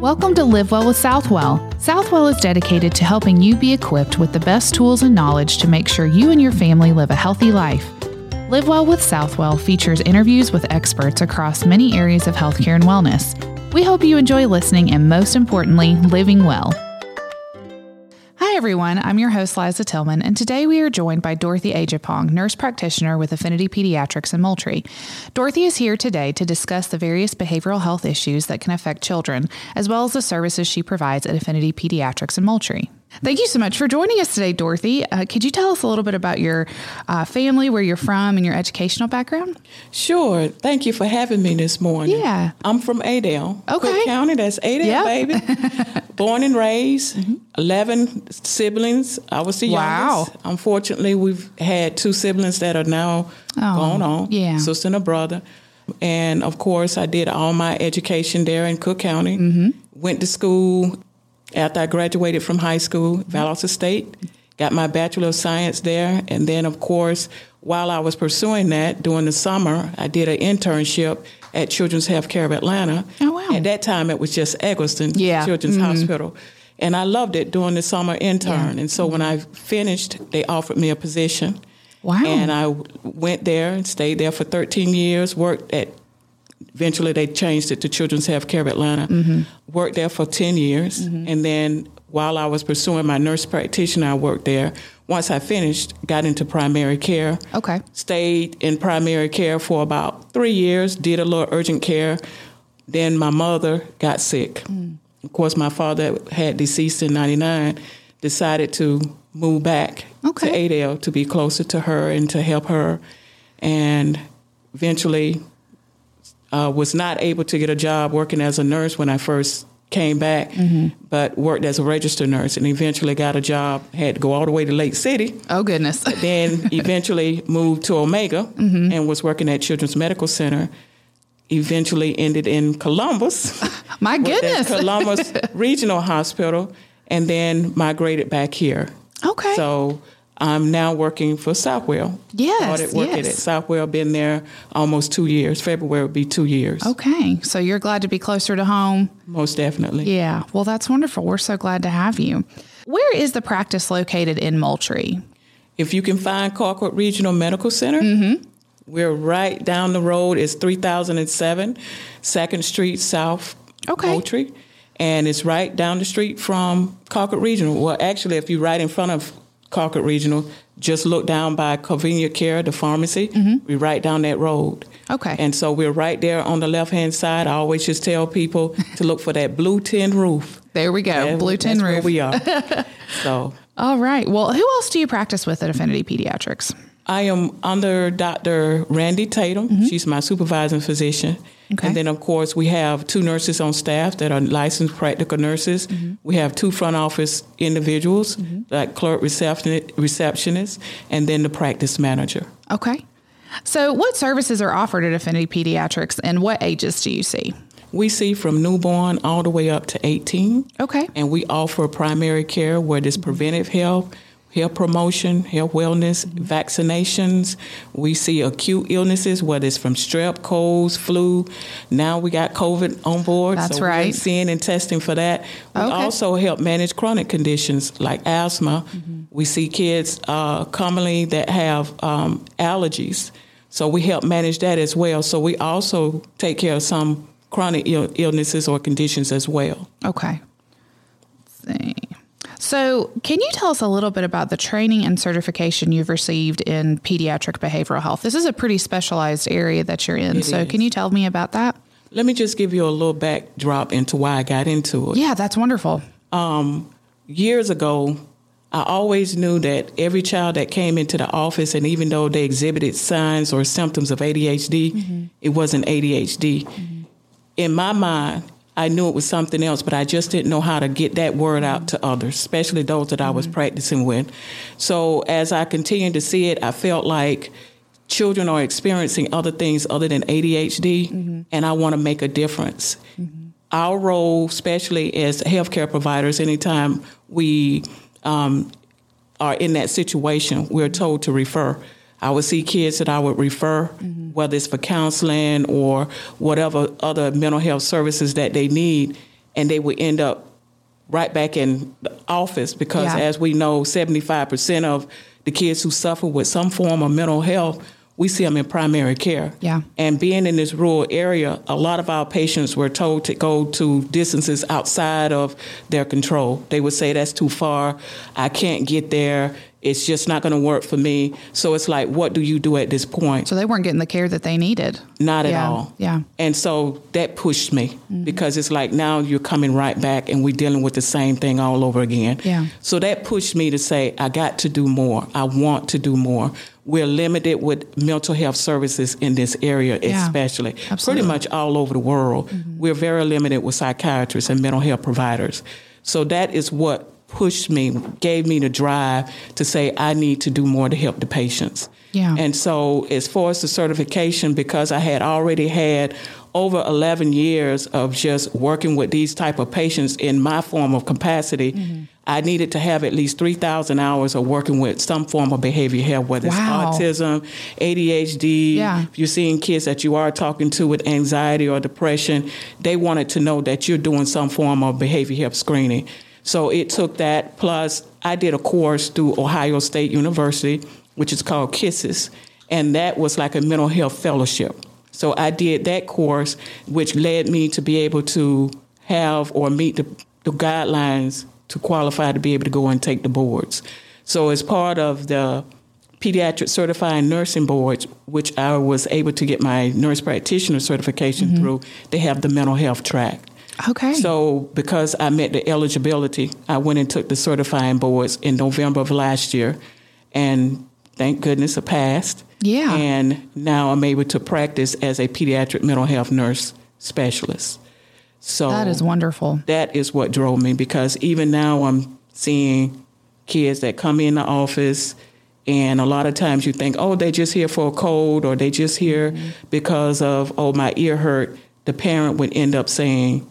Welcome to Live Well with Southwell. Southwell is dedicated to helping you be equipped with the best tools and knowledge to make sure you and your family live a healthy life. Live Well with Southwell features interviews with experts across many areas of healthcare and wellness. We hope you enjoy listening and, most importantly, living well. Everyone. I'm your host, Liza Tillman, and today we are joined by Dorothy Ajapong, nurse practitioner with Affinity Pediatrics in Moultrie. Dorothy is here today to discuss the various behavioral health issues that can affect children, as well as the services she provides at Affinity Pediatrics in Moultrie. Thank you so much for joining us today, Dorothy. Uh, could you tell us a little bit about your uh, family, where you're from, and your educational background? Sure. Thank you for having me this morning. Yeah. I'm from Adel. Okay. Cook County, that's Adel, Yep. baby. Born and raised, 11 siblings. I was the Mm-hmm. Wow. youngest. Unfortunately, we've had two siblings that are now Oh, gone on. yeah. Sister and a brother. And of course, I did all my education there in Cook County. Mm-hmm. Went to school after I graduated from high school, Mm-hmm. Valdosta State. Got my Bachelor of Science there. And then, of course, while I was pursuing that during the summer, I did an internship at Children's Healthcare of Atlanta. Oh, wow. At that time, it was just Egleston Yeah. Children's Mhm. Hospital. And I loved it during the summer intern. And so when I finished, they offered me a position. Wow. And I went there and stayed there for 13 years, worked at, eventually they changed it to Children's Healthcare of Atlanta. Mm-hmm. Worked there for 10 years. And then while I was pursuing my nurse practitioner, I worked there. Once I finished, got into primary care. Okay. Stayed in primary care for about three years, did a little urgent care. Then my mother got sick. Of course, my father had deceased in 99, decided to move back Okay. to Adel to be closer to her and to help her. And eventually uh, was not able to get a job working as a nurse when I first came back, but worked as a registered nurse and eventually got a job. Had to go all the way to Lake City Oh, goodness. then eventually moved to Omega Mm-hmm. and was working at Children's Medical Center. Eventually ended in Columbus. My goodness. Columbus Regional Hospital, and then migrated back here. Okay. So I'm now working for Southwell. Yes, Started working yes. at Southwell. Been there almost two years. February will be two years. Okay. So you're glad to be closer to home. Most definitely. Yeah. Well, that's wonderful. We're so glad to have you. Where is the practice located in Moultrie? If you can find Colquitt Regional Medical Center, Mm-hmm. we're right down the road. It's 3007 Second Street South, Okay. Moultrie. And it's right down the street from Colquitt Regional. Well, actually, if you're right in front of Colquitt Regional, just look down by Convenient Care, the pharmacy. We're right down that road. Mm-hmm. Okay. And so we're right there on the left hand side. I always just tell people to look for that blue tin roof. There we go. That- Blue tin roof. we are. so All right. Well, who else do you practice with at Affinity Pediatrics? I am under Dr. Randy Tatum. She's my supervising physician. Mm-hmm. Okay. And then, of course, we have two nurses on staff that are licensed practical nurses. Mm-hmm. We have two front office individuals, like clerk receptionist, receptionist, and then the practice manager. Okay. So, what services are offered at Affinity Pediatrics and what ages do you see? We see from newborn all the way up to 18. Okay. And we offer primary care where there's preventive health, health promotion, health wellness, vaccinations. We see acute illnesses, whether it's from strep, colds, flu. Now we got COVID on board. That's so We're right. seeing and testing for that. We Okay. also help manage chronic conditions like asthma. We see kids uh, commonly that have um, allergies. So we help manage that as well. So we also take care of some chronic Ill- illnesses or conditions as well. Okay. Let's see. So, can you tell us a little bit about the training and certification you've received in pediatric behavioral health? This is a pretty specialized area that you're in. It so, is. can you tell me about that? Let me just give you a little backdrop into why I got into it. Yeah, that's wonderful. Um, years ago, I always knew that every child that came into the office, and even though they exhibited signs or symptoms of ADHD, mm-hmm. it wasn't ADHD. Mm-hmm. In my mind, I knew it was something else, but I just didn't know how to get that word out to others, especially those that I was mm-hmm. practicing with. So as I continued to see it, I felt like children are experiencing other things other than ADHD, mm-hmm. and I want to make a difference. Mm-hmm. Our role, especially as healthcare providers, anytime we um, are in that situation, we're told to refer. I would see kids that I would refer, mm-hmm. whether it's for counseling or whatever other mental health services that they need. and they would end up right back in the office because, Yeah. as we know, 75% of the kids who suffer with some form of mental health, we see them in primary care. Yeah. And being in this rural area, a lot of our patients were told to go to distances outside of their control. They would say, That's too far. I can't get there. It's just not going to work for me. So it's like, what do you do at this point? So they weren't getting the care that they needed. Not at Yeah, all. yeah. And so that pushed me Mm-hmm. because it's like now you're coming right back and we're dealing with the same thing all over again. Yeah. So that pushed me to say, I got to do more. I want to do more. We're limited with mental health services in this area, Yeah, especially. absolutely. Pretty much all over the world. Mm-hmm. We're very limited with psychiatrists and mental health providers. So that is what pushed me, gave me the drive to say, I need to do more to help the patients. Yeah. And so, as far as the certification, because I had already had over 11 years of just working with these type of patients in my form of capacity, Mm-hmm. I needed to have at least 3,000 hours of working with some form of behavior health, whether Wow. it's autism, ADHD. Yeah. If you're seeing kids that you are talking to with anxiety or depression, they wanted to know that you're doing some form of behavior health screening. So it took that. Plus, I did a course through Ohio State University, which is called KISSES, and that was like a mental health fellowship. So I did that course, which led me to be able to have or meet the, the guidelines to qualify to be able to go and take the boards. So as part of the pediatric certifying nursing boards, which I was able to get my nurse practitioner certification mm-hmm. through, they have the mental health track. Okay. So, because I met the eligibility, I went and took the certifying boards in November of last year, and thank goodness I passed. Yeah. And now I'm able to practice as a pediatric mental health nurse specialist. So that is wonderful. that is what drove me because even now I'm seeing kids that come in the office and a lot of times you think, oh, they're just here for a cold or they just here mm-hmm. because of, oh, my ear hurt. The parent would end up saying,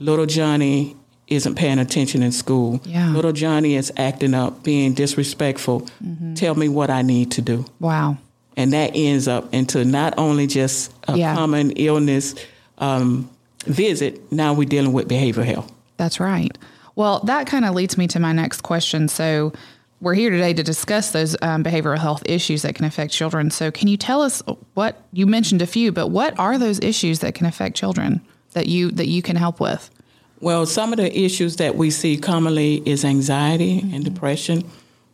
little Johnny isn't paying attention in school. Yeah. Little Johnny is acting up, being disrespectful. Tell me what I need to do. Wow. And that ends up into not only just a Yeah. common illness um, visit, now we're dealing with behavioral health. That's right. Well, that kind of leads me to my next question. So, we're here today to discuss those um, behavioral health issues that can affect children. So, can you tell us what you mentioned a few, but what are those issues that can affect children that you that you can help with? Well, some of the issues that we see commonly is anxiety and depression.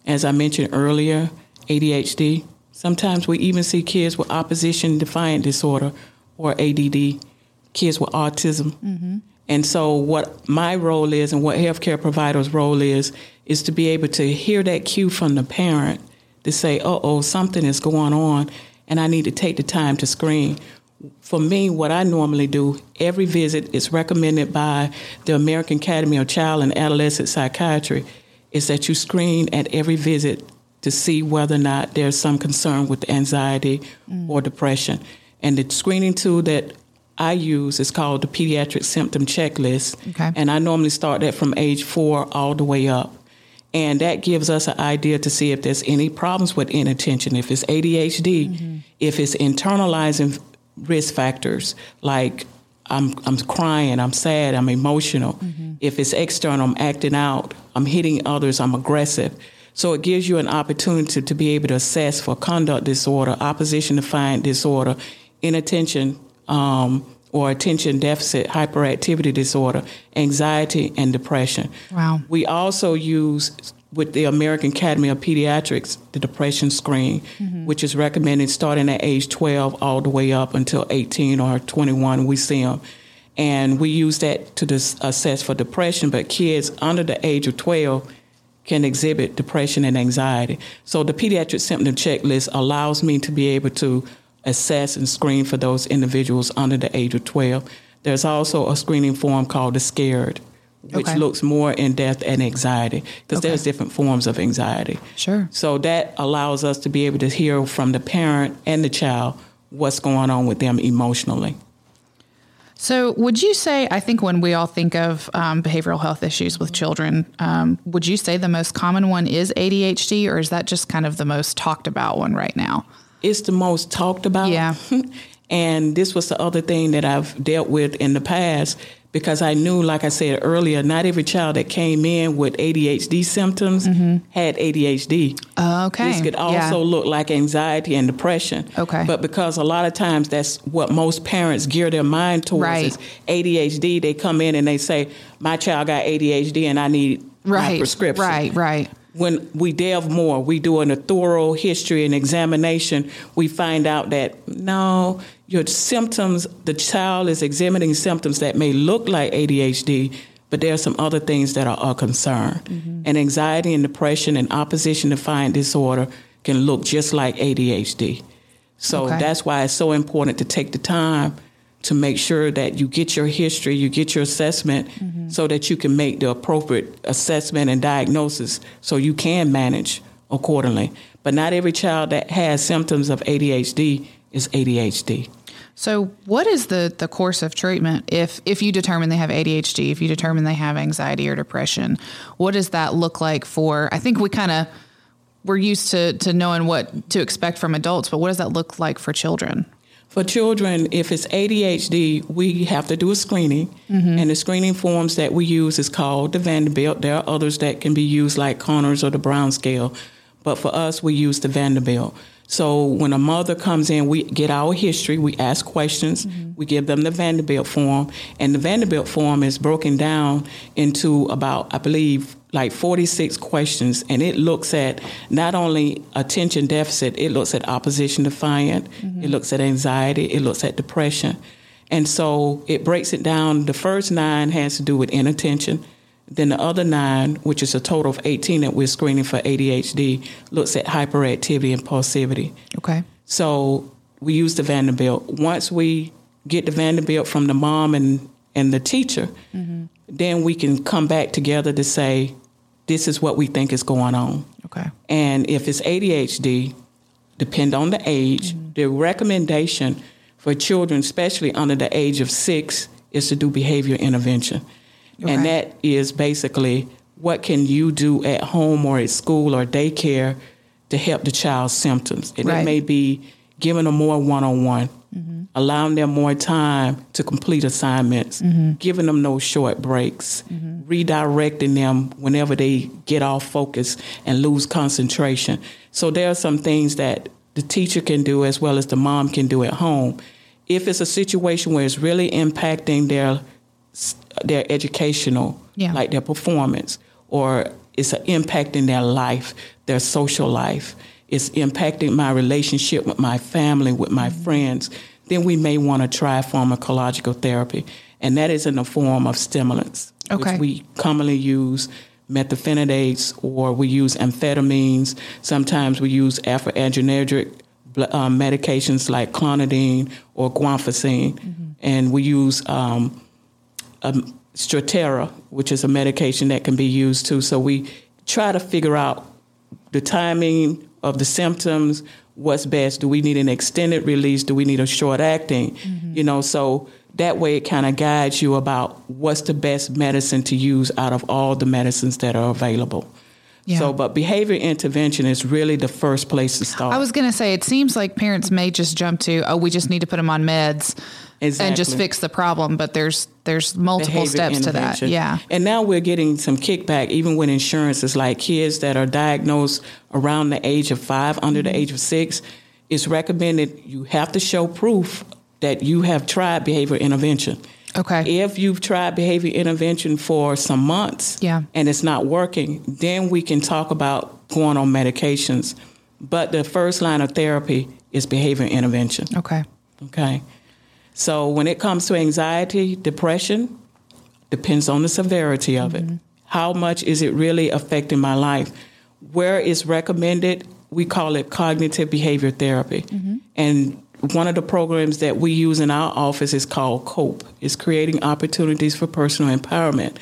As I mentioned earlier, ADHD. Sometimes we even see kids with opposition defiant disorder or ADD, kids with autism. And so, what my role is and what healthcare providers' role is, is to be able to hear that cue from the parent to say, uh oh, something is going on, and I need to take the time to screen. For me, what I normally do, every visit is recommended by the American Academy of Child and Adolescent Psychiatry, is that you screen at every visit to see whether or not there's some concern with anxiety mm. or depression. And the screening tool that I use is called the Pediatric Symptom Checklist. Okay. And I normally start that from age four all the way up. And that gives us an idea to see if there's any problems with inattention, if it's ADHD, mm-hmm. if it's internalizing risk factors like I'm, I'm crying, I'm sad, I'm emotional. If it's external, I'm acting out, I'm hitting others, I'm aggressive. So it gives you an opportunity to be able to assess for conduct disorder, opposition defiant disorder, inattention, um, or attention deficit hyperactivity disorder, anxiety, and depression. Wow. We also use with the American Academy of Pediatrics the depression screen, mm-hmm. which is recommended starting at age 12 all the way up until 18 or 21. We see them. And we use that to dis- assess for depression, but kids under the age of 12 can exhibit depression and anxiety. So the pediatric symptom checklist allows me to be able to assess and screen for those individuals under the age of 12. There's also a screening form called the SCARED, which Okay. looks more in depth at anxiety because Okay. there's different forms of anxiety. Sure. So that allows us to be able to hear from the parent and the child what's going on with them emotionally. So, would you say, I think when we all think of um, behavioral health issues with children, um, would you say the most common one is ADHD, or is that just kind of the most talked about one right now? it's the most talked about. Yeah. and this was the other thing that I've dealt with in the past because I knew, like I said earlier, not every child that came in with ADHD symptoms mm-hmm. had ADHD. Uh, okay. This could also yeah. look like anxiety and depression. Okay. But because a lot of times that's what most parents gear their mind towards right. is ADHD, they come in and they say, My child got ADHD and I need right. my prescription. Right, right when we delve more, we do a thorough history and examination, we find out that no, your symptoms, the child is exhibiting symptoms that may look like ADHD, but there are some other things that are a concern. Mm-hmm. And anxiety and depression and opposition defiant disorder can look just like ADHD. So okay. that's why it's so important to take the time to make sure that you get your history, you get your assessment, mm-hmm. so that you can make the appropriate assessment and diagnosis so you can manage accordingly. But not every child that has symptoms of ADHD is ADHD. So, what is the, the course of treatment if if you determine they have ADHD, if you determine they have anxiety or depression? What does that look like for? I think we kind of we're used to to knowing what to expect from adults, but what does that look like for children? For children, if it's ADHD, we have to do a screening, mm-hmm. and the screening forms that we use is called the Vanderbilt. There are others that can be used like Conners or the Brown scale, but for us, we use the Vanderbilt. So when a mother comes in, we get our history, we ask questions, mm-hmm. we give them the Vanderbilt form, and the Vanderbilt form is broken down into about, I believe, like 46 questions, and it looks at not only attention deficit, it looks at opposition defiant, mm-hmm. it looks at anxiety, it looks at depression. And so it breaks it down. The first nine has to do with inattention. Then the other nine, which is a total of 18 that we're screening for ADHD, looks at hyperactivity and impulsivity. Okay. So we use the Vanderbilt. Once we get the Vanderbilt from the mom and, and the teacher, mm-hmm. then we can come back together to say, this is what we think is going on. Okay. And if it's ADHD, depend on the age, mm-hmm. the recommendation for children, especially under the age of six, is to do behavior intervention. Okay. And that is basically what can you do at home or at school or daycare to help the child's symptoms. And right. it may be giving them more one-on-one, mm-hmm. allowing them more time to complete assignments, mm-hmm. giving them those short breaks, mm-hmm. redirecting them whenever they get off focus and lose concentration. So there are some things that the teacher can do as well as the mom can do at home. If it's a situation where it's really impacting their their educational, yeah. like their performance, or it's an impact in their life, their social life. It's impacting my relationship with my family, with my mm-hmm. friends. Then we may want to try pharmacological therapy, and that is in the form of stimulants, okay. which we commonly use methylphenidates or we use amphetamines. Sometimes we use alpha-adrenergic um, medications like clonidine or guanfacine, mm-hmm. and we use um, um, Strattera, which is a medication that can be used too. So we try to figure out the timing of the symptoms, what's best. Do we need an extended release? Do we need a short acting? Mm-hmm. You know, so that way it kind of guides you about what's the best medicine to use out of all the medicines that are available. Yeah. So, but behavior intervention is really the first place to start. I was going to say, it seems like parents may just jump to, oh, we just need to put them on meds exactly. and just fix the problem. But there's there's multiple behavior steps to that. Yeah. And now we're getting some kickback, even with insurance. is like kids that are diagnosed around the age of five, under mm-hmm. the age of six. It's recommended you have to show proof that you have tried behavior intervention. Okay. If you've tried behavior intervention for some months yeah. and it's not working, then we can talk about going on medications. But the first line of therapy is behavior intervention. Okay. Okay. So when it comes to anxiety, depression, depends on the severity of mm-hmm. it. How much is it really affecting my life? Where it's recommended, we call it cognitive behavior therapy. Mm-hmm. And one of the programs that we use in our office is called COPE. It's creating opportunities for personal empowerment.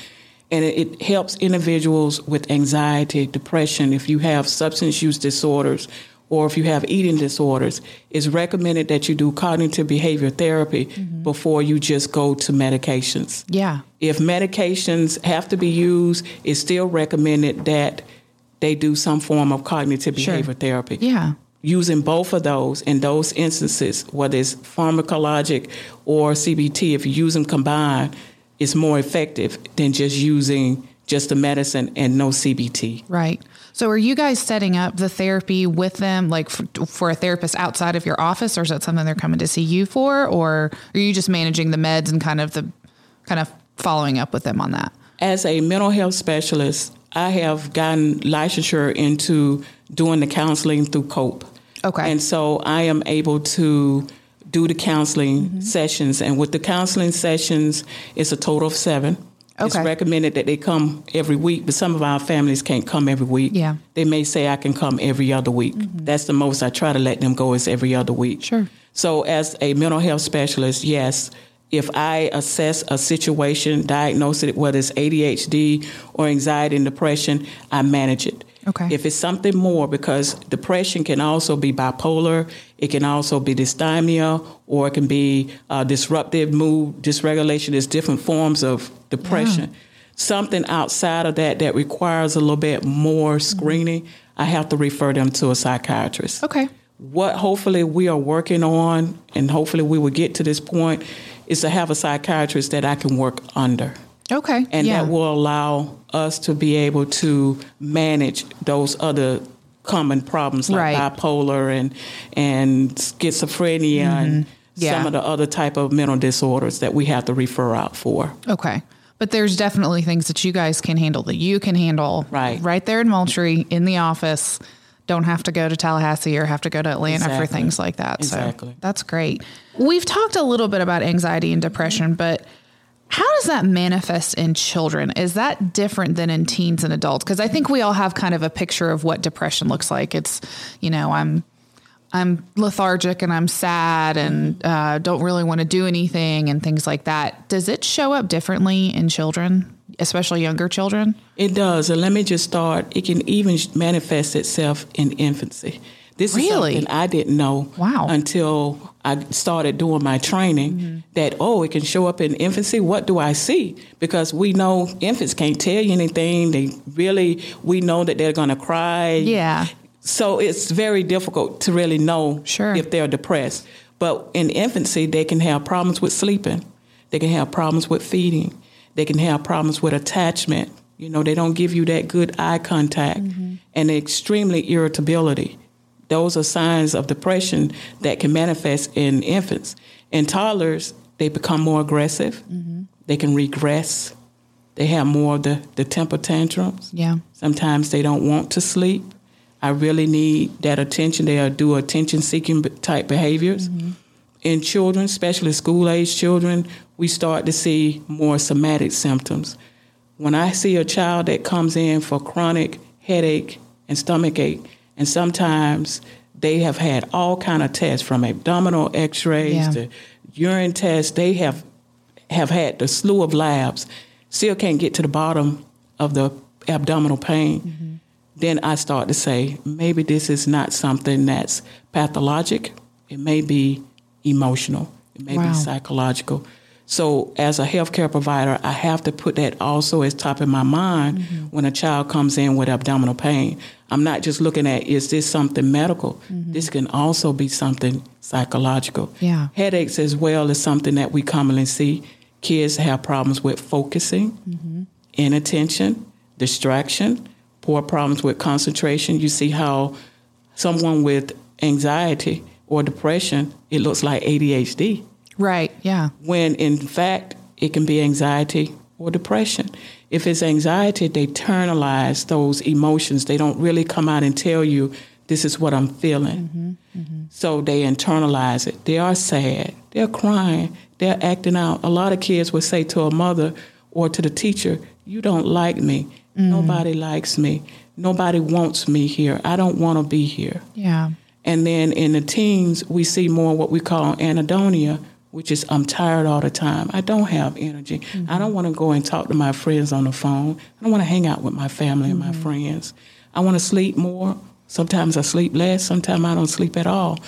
And it, it, helps individuals with anxiety, depression, if you have substance use disorders, or if you have eating disorders, it's recommended that you do cognitive behavior therapy mm-hmm. before you just go to medications. Yeah. If medications have to be used, it's still recommended that they do some form of cognitive behavior sure. therapy. Yeah using both of those in those instances, whether it's pharmacologic or CBT, if you use them combined, it's more effective than just using just the medicine and no CBT. Right. So are you guys setting up the therapy with them like for, for, a therapist outside of your office or is that something they're coming to see you for or are you just managing the meds and kind of the kind of following up with them on that? As a mental health specialist, I have gotten licensure into doing the counseling through COPE. Okay. And so I am able to do the counseling mm-hmm. sessions. And with the counseling sessions, it's a total of seven. Okay. It's recommended that they come every week, but some of our families can't come every week. Yeah. They may say I can come every other week. Mm-hmm. That's the most I try to let them go is every other week. Sure. So as a mental health specialist, yes, if I assess a situation, diagnose it, whether it's ADHD or anxiety and depression, I manage it. Okay. If it's something more, because depression can also be bipolar, it can also be dysthymia, or it can be uh, disruptive mood dysregulation. There's different forms of depression. Yeah. Something outside of that that requires a little bit more screening, mm-hmm. I have to refer them to a psychiatrist. Okay. What hopefully we are working on, and hopefully we will get to this point, is to have a psychiatrist that I can work under. Okay. And yeah. that will allow us to be able to manage those other common problems like right. bipolar and and schizophrenia mm-hmm. and yeah. some of the other type of mental disorders that we have to refer out for. Okay. But there's definitely things that you guys can handle that you can handle right, right there in Moultrie in the office. Don't have to go to Tallahassee or have to go to Atlanta exactly. for things like that. Exactly. So that's great. We've talked a little bit about anxiety and depression, but how does that manifest in children? Is that different than in teens and adults? Because I think we all have kind of a picture of what depression looks like. It's, you know, I'm I'm lethargic and I'm sad and uh, don't really want to do anything and things like that. Does it show up differently in children, especially younger children? It does. And let me just start. It can even manifest itself in infancy. This really? is something I didn't know wow. until I started doing my training mm-hmm. that, oh, it can show up in infancy. What do I see? Because we know infants can't tell you anything. They really, we know that they're going to cry. Yeah. So it's very difficult to really know sure. if they're depressed. But in infancy, they can have problems with sleeping, they can have problems with feeding, they can have problems with attachment. You know, they don't give you that good eye contact mm-hmm. and extremely irritability. Those are signs of depression that can manifest in infants. In toddlers, they become more aggressive. Mm-hmm. They can regress. They have more of the, the temper tantrums. Yeah. Sometimes they don't want to sleep. I really need that attention. They'll do attention seeking type behaviors. Mm-hmm. In children, especially school age children, we start to see more somatic symptoms. When I see a child that comes in for chronic headache and stomach ache, and sometimes they have had all kind of tests from abdominal x-rays yeah. to urine tests they have have had the slew of labs still can't get to the bottom of the abdominal pain mm-hmm. then i start to say maybe this is not something that's pathologic it may be emotional it may wow. be psychological so, as a healthcare provider, I have to put that also as top of my mind mm-hmm. when a child comes in with abdominal pain. I'm not just looking at is this something medical? Mm-hmm. This can also be something psychological. Yeah. Headaches as well is something that we commonly see. Kids have problems with focusing, mm-hmm. inattention, distraction, poor problems with concentration. You see how someone with anxiety or depression, it looks like ADHD. Right, yeah. When in fact, it can be anxiety or depression. If it's anxiety, they internalize those emotions. They don't really come out and tell you, this is what I'm feeling. Mm-hmm, mm-hmm. So they internalize it. They are sad. They're crying. They're acting out. A lot of kids would say to a mother or to the teacher, You don't like me. Mm. Nobody likes me. Nobody wants me here. I don't want to be here. Yeah. And then in the teens, we see more what we call anhedonia, which is I'm tired all the time. I don't have energy. Mm-hmm. I don't want to go and talk to my friends on the phone. I don't want to hang out with my family mm-hmm. and my mm-hmm. friends. I want to sleep more. Sometimes I sleep less. Sometimes I don't sleep at all.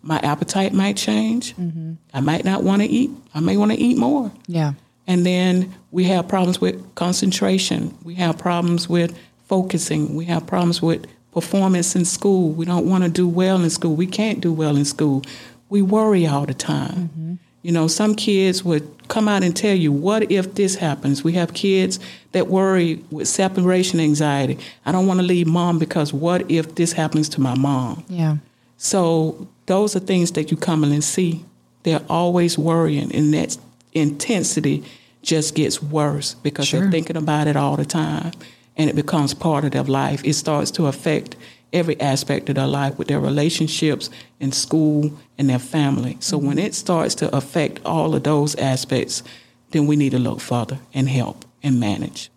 My appetite might change. Mm-hmm. I might not want to eat. I may want to eat more. Yeah. And then we have problems with concentration. We have problems with focusing. We have problems with performance in school. We don't want to do well in school. We can't do well in school. We worry all the time. Mm-hmm You know, some kids would come out and tell you, what if this happens? We have kids that worry with separation anxiety. I don't want to leave mom because what if this happens to my mom? Yeah. So those are things that you come in and see. They're always worrying, and that intensity just gets worse because Sure. they're thinking about it all the time, and it becomes part of their life. It starts to affect every aspect of their life with their relationships in school and their family. So mm-hmm. when it starts to affect all of those aspects, then we need to look further and help and manage.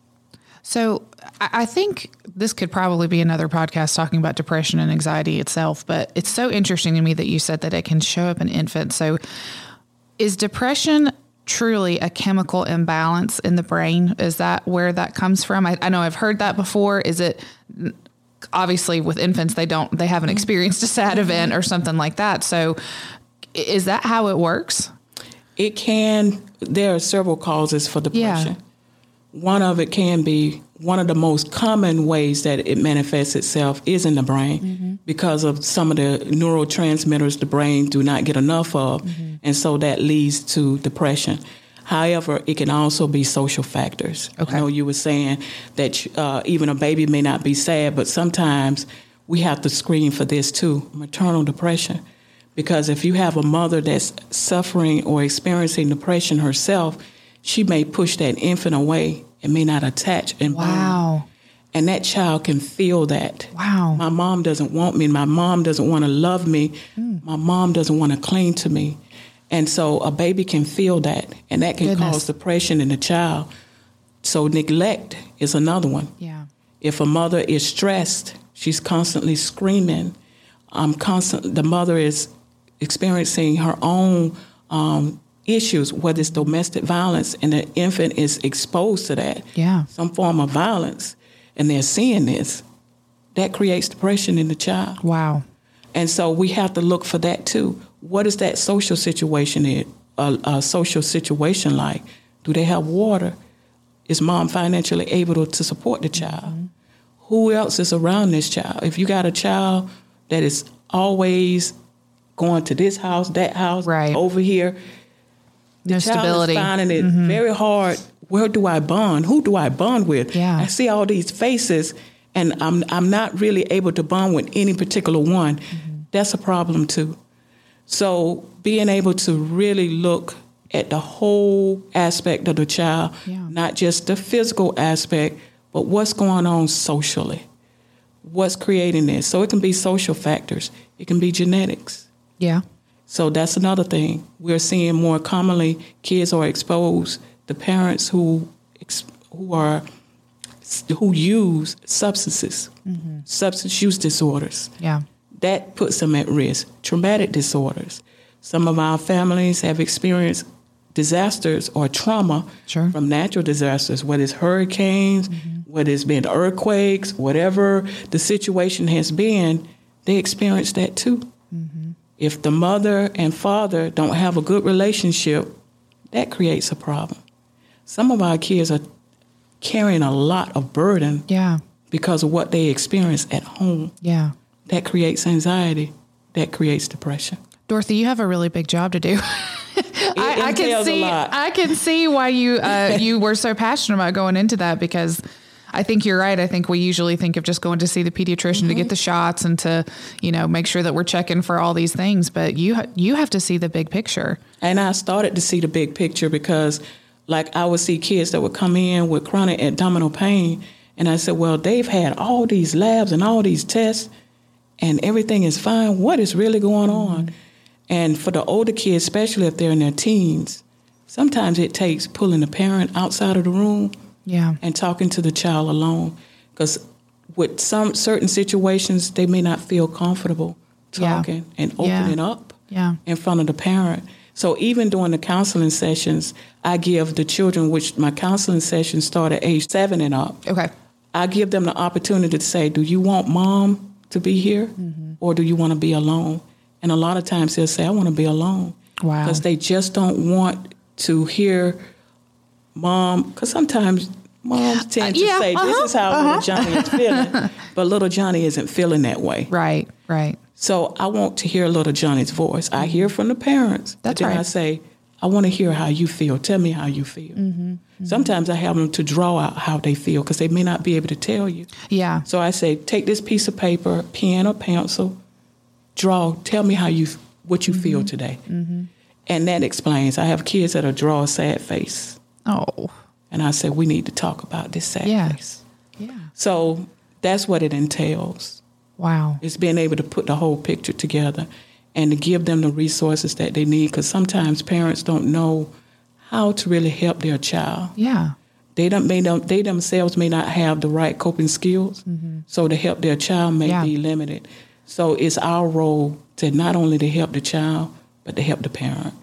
So I I think this could probably be another podcast talking about depression and anxiety itself, but it's so interesting to me that you said that it can show up in infants. So is depression truly a chemical imbalance in the brain? Is that where that comes from? I, I know I've heard that before. Is it obviously with infants they don't they haven't mm-hmm. experienced a sad mm-hmm. event or something like that. So is that how it works? It can, there are several causes for depression. One of it can be one of the most common ways that it manifests itself is in the brain mm-hmm. because of some of the neurotransmitters the brain do not get enough of, and so that leads to depression. However, it can also be social factors. Okay. I know you were saying that uh, even a baby may not be sad, but sometimes we have to screen for this too maternal depression. Because if you have a mother that's suffering or experiencing depression herself, she may push that infant away and may not attach and. Wow. And that child can feel that. Wow. My mom doesn't want me. My mom doesn't want to love me. Hmm. My mom doesn't want to cling to me. And so a baby can feel that, and that can Goodness. cause depression in the child. So neglect is another one. Yeah. If a mother is stressed, she's constantly screaming. Um, constant. The mother is experiencing her own um, issues, whether it's domestic violence, and the infant is exposed to that, Yeah. some form of violence, and they're seeing this. That creates depression in the child. Wow. And so we have to look for that too. What is that social situation in? A, a social situation like? Do they have water? Is mom financially able to, support the child? Who else is around this child? If you got a child that is always going to this house, that house, Right. over here, No child stability. Mm-hmm. is finding it very hard. Where do I bond? Who do I bond with? Yeah. I see all these faces, and I'm I'm not really able to bond with any particular one. Mm-hmm. That's a problem too. So being able to really look at the whole aspect of the child, Yeah. not just the physical aspect, but what's going on socially. What's creating this? So it can be social factors. It can be genetics. Yeah. So that's another thing. We're seeing more commonly kids are exposed to parents who who are who use substances, mm-hmm. substance use disorders. Yeah. That puts them at risk. Traumatic disorders. Some of our families have experienced disasters or trauma Sure. from natural disasters, whether it's hurricanes, mm-hmm. whether it's been earthquakes, whatever the situation has been, they experience that too. Mm-hmm. If the mother and father don't have a good relationship, that creates a problem. Some of our kids are carrying a lot of burden Yeah. because of what they experience at home. Yeah. That creates anxiety. That creates depression. Dorothy, you have a really big job to do. I, I can see. I can see why you uh, you were so passionate about going into that because I think you're right. I think we usually think of just going to see the pediatrician to Mm-hmm. get the shots and to you know make sure that we're checking for all these things. But you ha- you have to see the big picture. And I started to see the big picture because, like, I would see kids that would come in with chronic abdominal pain, and I said, "Well, they've had all these labs and all these tests, and everything is fine. What is really going on?" And for the older kids, especially if they're in their teens, sometimes it takes pulling the parent outside of the room Yeah. and talking to the child alone, because with some certain situations, they may not feel comfortable Yeah. talking and Yeah. opening up Yeah. in front of the parent. So even during the counseling sessions, I give the children, which my counseling sessions start at age seven and up, Okay. I give them the opportunity to say, Do you want mom to be here Mm-hmm. or do you want to be alone? And a lot of times they'll say, I want to be alone. Wow. Because they just don't want to hear mom, because sometimes moms tend to yeah, say, This uh-huh, is how little Johnny is feeling. But little Johnny isn't feeling that way. Right. Right. So I want to hear little Johnny's voice. I hear from the parents. That's but then I right. say, I want to hear how you feel. Tell me how you feel. Mm-hmm. mm-hmm. Sometimes I have them to draw out how they feel because they may not be able to tell you. Yeah. So I say, take this piece of paper, pen or pencil, draw. Tell me how you what you feel mm-hmm, today. Mm-hmm. And that explains. I have kids that'll draw a sad face, Oh. and I say, we need to talk about this sad Yeah. face. Yeah. So that's what it entails. Wow. It's being able to put the whole picture together and to give them the resources that they need because sometimes parents don't know how to really help their child. Yeah. They don't, may don't, they themselves may not have the right coping skills, mm-hmm. so to help their child may Yeah. be limited. So it's our role to not only to help the child, but to help the parent.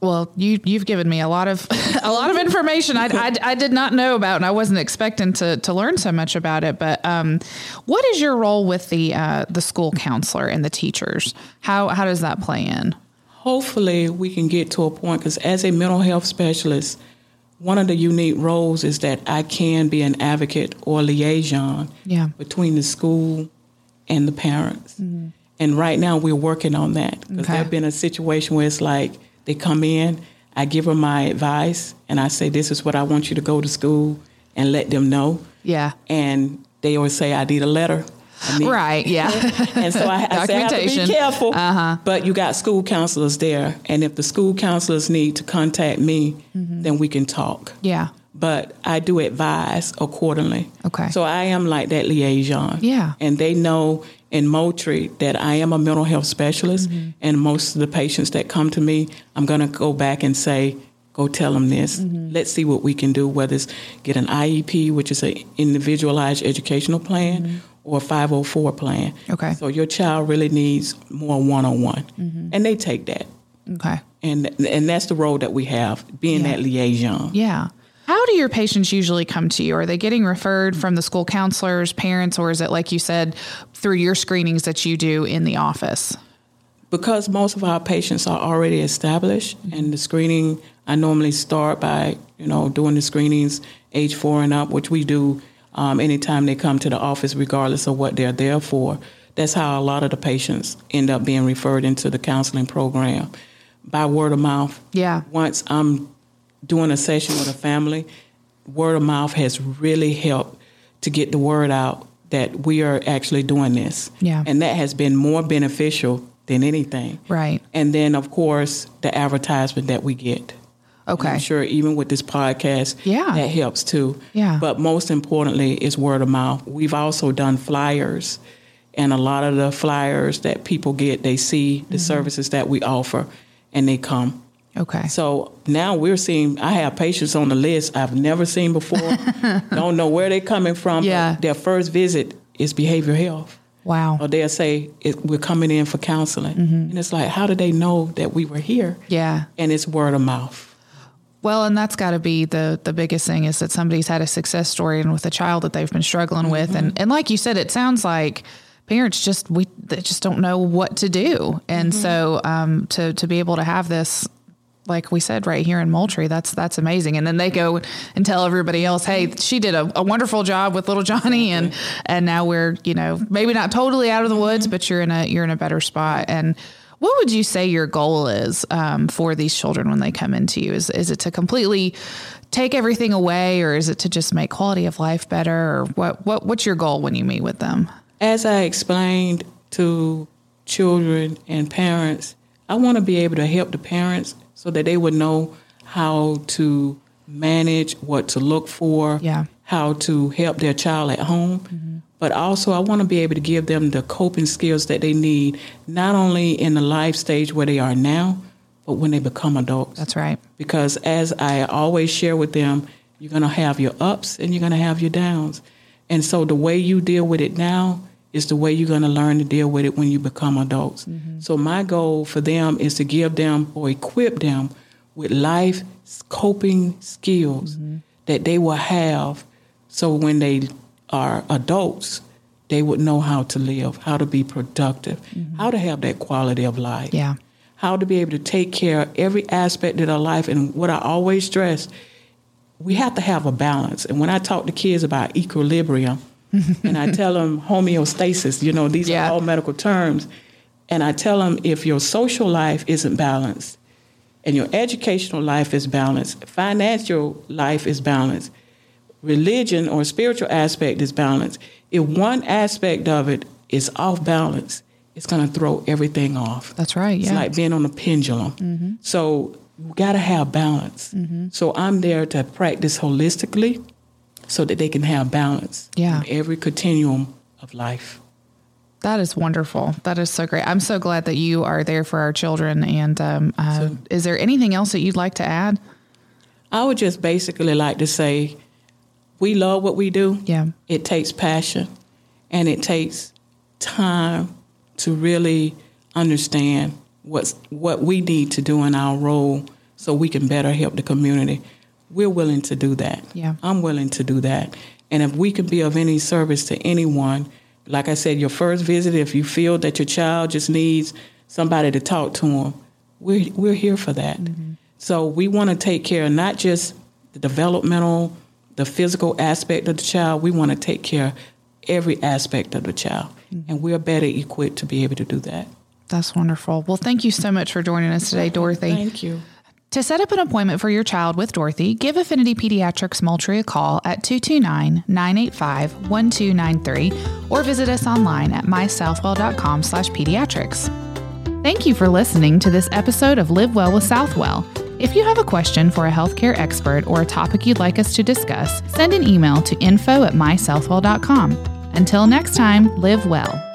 Well, you you've given me a lot of a lot of information I, I, I did not know about, and I wasn't expecting to to learn so much about it. But um, what is your role with the uh, the school counselor and the teachers? How how does that play in? Hopefully, we can get to a point because as a mental health specialist, one of the unique roles is that I can be an advocate or liaison Yeah. between the school and the parents. And right now, we're working on that because Okay. there's been a situation where it's like they come in, I give them my advice, and I say, This is what I want you to go to school and let them know. Yeah. And they always say, I need a letter. I need- Right. Yeah. and so I, I say I have to be careful. Uh-huh. But you got school counselors there, and if the school counselors need to contact me, Mm-hmm. then we can talk. yeah. But I do advise accordingly. Okay. So I am like that liaison. Yeah. And they know in Moultrie that I am a mental health specialist, Mm-hmm. and most of the patients that come to me, I'm going to go back and say, go tell them this. Mm-hmm. Let's see what we can do, whether it's get an IEP, which is an individualized educational plan, or a 504 plan. Mm-hmm. Okay. So your child really needs more one on one, and they take that, Okay. and and that's the role that we have, being Yeah. that liaison. Yeah. How do your patients usually come to you? Are they getting referred from the school counselors, parents, or is it like you said through your screenings that you do in the office? because most of our patients are already established and the screening i normally start by you know doing the screenings age four and up which we do um, anytime they come to the office regardless of what they're there for that's how a lot of the patients end up being referred into the counseling program by word of mouth Yeah. once i'm doing a session with a family word of mouth has really helped to get the word out that we are actually doing this Yeah. and that has been more beneficial than anything Right. and then, of course, the advertisement that we get. Okay. I'm sure even with this podcast, Yeah. that helps too. Yeah. But most importantly, is word of mouth. We've also done flyers, and a lot of the flyers that people get, they see Mm-hmm. the services that we offer, and they come. Okay. So now we're seeing. I have patients on the list I've never seen before. Don't know where they're coming from. Yeah. Their first visit is behavioral health Wow. or they'll say it, we're coming in for counseling mm-hmm. and it's like how do they know that we were here Yeah. and it's word of mouth Well, and that's got to be the the biggest thing is that somebody's had a success story and with a child that they've been struggling with, and mm-hmm. and like you said, it sounds like parents just we they just don't know what to do, and mm-hmm. so um, to to be able to have this. Like we said right here in Moultrie, that's that's amazing. And then they go and tell everybody else, "Hey, she did a, a wonderful job with little Johnny," and and now we're you know maybe not totally out of the woods, but you're in a you're in a better spot. And what would you say your goal is um, for these children when they come into you? Is is it to completely take everything away, or is it to just make quality of life better, or what what what's your goal when you meet with them? as i explained to children and parents i want to be able to help the parents so that they would know how to manage what to look for Yeah. how to help their child at home mm-hmm. but also i want to be able to give them the coping skills that they need not only in the life stage where they are now but when they become adults That's right. because as I always share with them, you're going to have your ups and you're going to have your downs. And so the way you deal with it now is the way you're going to learn to deal with it when you become adults. Mm-hmm. So my goal for them is to give them or equip them with life coping skills mm-hmm. that they will have so when they are adults, they would know how to live, how to be productive, mm-hmm. how to have that quality of life Yeah. how to be able to take care of every aspect of their life. And what I always stress, we have to have a balance. And when I talk to kids about equilibrium, and I tell them homeostasis, you know, these Yeah. are all medical terms, and I tell them if your social life isn't balanced, and your educational life is balanced, financial life is balanced, religion or spiritual aspect is balanced, if one aspect of it is off balance, it's going to throw everything off. That's right. Yeah. It's like being on a pendulum. Mm-hmm. So you got to have balance. So I'm there to practice holistically so that they can have balance Yeah. in every continuum of life. That is wonderful. That is so great. I'm so glad that you are there for our children. And um, uh, is there anything else that you'd like to add? I would just basically like to say we love what we do. Yeah. It takes passion and it takes time to really understand what's what we need to do in our role so we can better help the community. We're willing to do that. Yeah. I'm willing to do that. And if we can be of any service to anyone, like I said, your first visit, if you feel that your child just needs somebody to talk to them, we're, we're here for that. Mm-hmm. So we want to take care of not just the developmental, the physical aspect of the child, we want to take care of every aspect of the child. Mm-hmm. And we're better equipped to be able to do that. That's wonderful. Well, thank you so much for joining us today, Dorothy. Thank you. To set up an appointment for your child with Dorothy, give Affinity Pediatrics Moultrie a call at 229 985 1293 or visit us online at mysouthwell.com slash pediatrics. Thank you for listening to this episode of Live Well with Southwell. If you have a question for a healthcare expert or a topic you'd like us to discuss, send an email to info at mysouthwell.com. Until next time, live well.